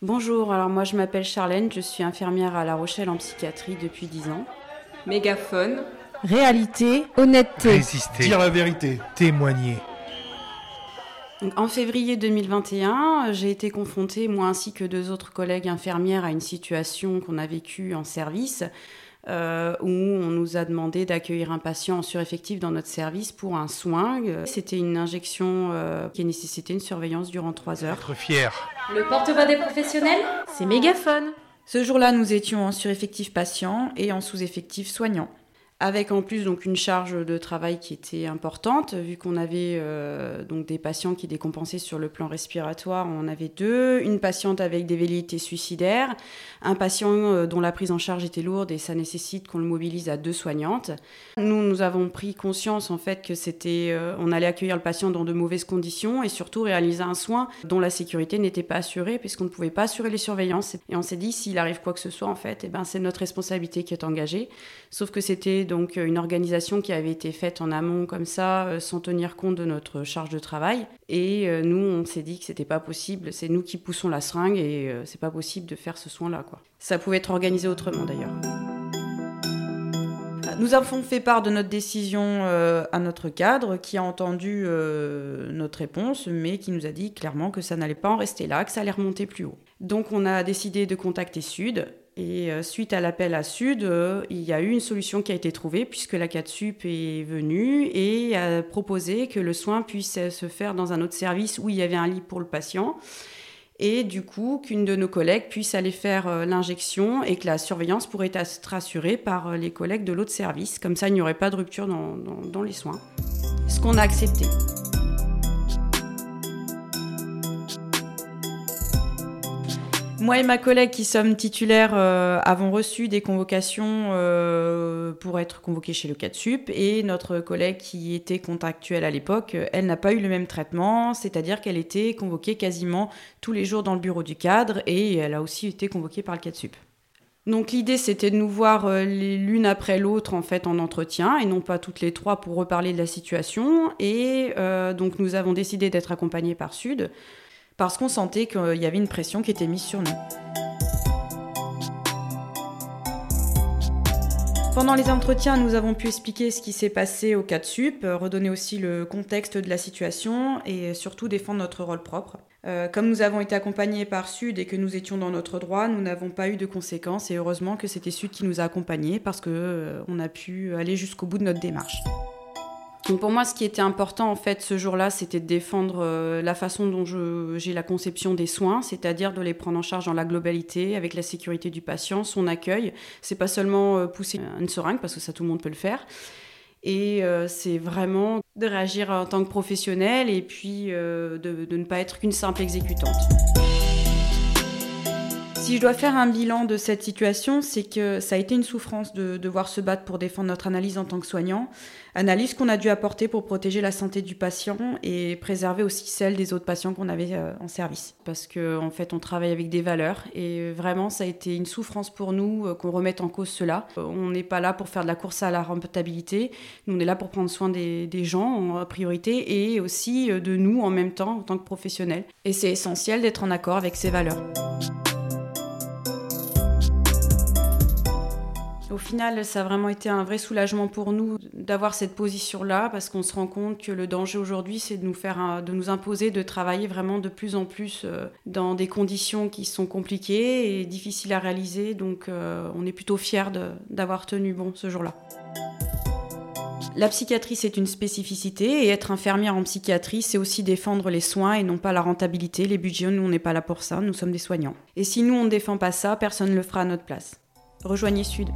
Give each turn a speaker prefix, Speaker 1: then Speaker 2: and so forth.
Speaker 1: Bonjour, alors moi je m'appelle Charlène, je suis infirmière à La Rochelle en psychiatrie depuis 10 ans.
Speaker 2: Mégaphone.
Speaker 3: Réalité, honnêteté.
Speaker 4: Résister.
Speaker 5: Dire la vérité.
Speaker 4: Témoigner.
Speaker 1: Donc, en février 2021, j'ai été confrontée, moi ainsi que deux autres collègues infirmières, à une situation qu'on a vécue en service. Euh, où on nous a demandé d'accueillir un patient en sureffectif dans notre service pour un soin. Euh, C'était une injection euh, qui nécessitait une surveillance durant trois heures.
Speaker 4: Être fier.
Speaker 2: Le porte-voix des professionnels.
Speaker 3: C'est mégaphone.
Speaker 1: Ce jour-là, nous étions en sureffectif patient et en sous-effectif soignant. Avec en plus donc une charge de travail qui était importante, vu qu'on avait euh, donc des patients qui décompensaient sur le plan respiratoire, on en avait deux, une patiente avec des velléités suicidaires, un patient euh, dont la prise en charge était lourde et ça nécessite qu'on le mobilise à deux soignantes. Nous, nous avons pris conscience en fait que c'était, euh, on allait accueillir le patient dans de mauvaises conditions et surtout réaliser un soin dont la sécurité n'était pas assurée puisqu'on ne pouvait pas assurer les surveillances. Et on s'est dit s'il arrive quoi que ce soit en fait, eh ben c'est notre responsabilité qui est engagée. Sauf que c'était donc une organisation qui avait été faite en amont comme ça, euh, sans tenir compte de notre charge de travail. Et euh, nous, on s'est dit que c'était pas possible. C'est nous qui poussons la seringue et euh, c'est pas possible de faire ce soin-là, quoi. Ça pouvait être organisé autrement d'ailleurs. Nous avons fait part de notre décision euh, à notre cadre qui a entendu euh, notre réponse, mais qui nous a dit clairement que ça n'allait pas en rester là, que ça allait remonter plus haut. Donc on a décidé de contacter Sud. Et euh, suite à l'appel à Sud, euh, il y a eu une solution qui a été trouvée puisque la CATSUP est venue et a proposé que le soin puisse se faire dans un autre service où il y avait un lit pour le patient et du coup qu'une de nos collègues puisse aller faire euh, l'injection et que la surveillance pourrait être assurée par euh, les collègues de l'autre service. Comme ça, il n'y aurait pas de rupture dans- dans les soins. Ce qu'on a accepté. Moi et ma collègue qui sommes titulaires euh, avons reçu des convocations euh, pour être convoqués chez le CATSUP et notre collègue qui était contractuelle à l'époque, elle n'a pas eu le même traitement, c'est-à-dire qu'elle était convoquée quasiment tous les jours dans le bureau du cadre et elle a aussi été convoquée par le CATSUP. Donc l'idée c'était de nous voir euh, l'une après l'autre en fait en entretien et non pas toutes les trois pour reparler de la situation et donc nous avons décidé d'être accompagnés par Sud parce qu'on sentait qu'il y avait une pression qui était mise sur nous. Pendant les entretiens, nous avons pu expliquer ce qui s'est passé au cas de sup, redonner aussi le contexte de la situation et surtout défendre notre rôle propre. Euh, comme nous avons été accompagnés par Sud et que nous étions dans notre droit, nous n'avons pas eu de conséquences et heureusement que c'était Sud qui nous a accompagnés parce que euh, a pu aller jusqu'au bout de notre démarche. Donc pour moi, ce qui était important en fait ce jour-là, c'était de défendre euh, la façon dont j'ai la conception des soins, c'est-à-dire de les prendre en charge dans la globalité, avec la sécurité du patient, son accueil. C'est pas seulement euh, pousser une seringue parce que ça tout le monde peut le faire. Et euh, c'est vraiment de réagir en tant que professionnel et puis de ne pas être qu'une simple exécutante. Si je dois faire un bilan de cette situation, c'est que ça a été une souffrance de devoir se battre pour défendre notre analyse en tant que soignant, analyse qu'on a dû apporter pour protéger la santé du patient et préserver aussi celle des autres patients qu'on avait euh, en service. Parce que en fait, on travaille avec des valeurs et vraiment, ça a été une souffrance pour nous euh, qu'on remette en cause cela. Euh, On n'est pas là pour faire de la course à la rentabilité, nous on est là pour prendre soin des, des gens en priorité et aussi de nous en même temps en tant que professionnels. Et c'est essentiel d'être en accord avec ces valeurs. Au final, ça a vraiment été un vrai soulagement pour nous d'avoir cette position-là, parce qu'on se rend compte que le danger aujourd'hui, c'est de nous faire, de nous imposer de travailler vraiment de plus en plus euh, dans des conditions qui sont compliquées et difficiles à réaliser. Donc, euh, on est plutôt fiers d'avoir tenu bon ce jour-là. La psychiatrie, c'est une spécificité, et être infirmière en psychiatrie, c'est aussi défendre les soins et non pas la rentabilité, les budgets. Nous, on n'est pas là pour ça, nous sommes des soignants. Et si nous, on ne défend pas ça, personne ne le fera à notre place. Rejoignez Sud.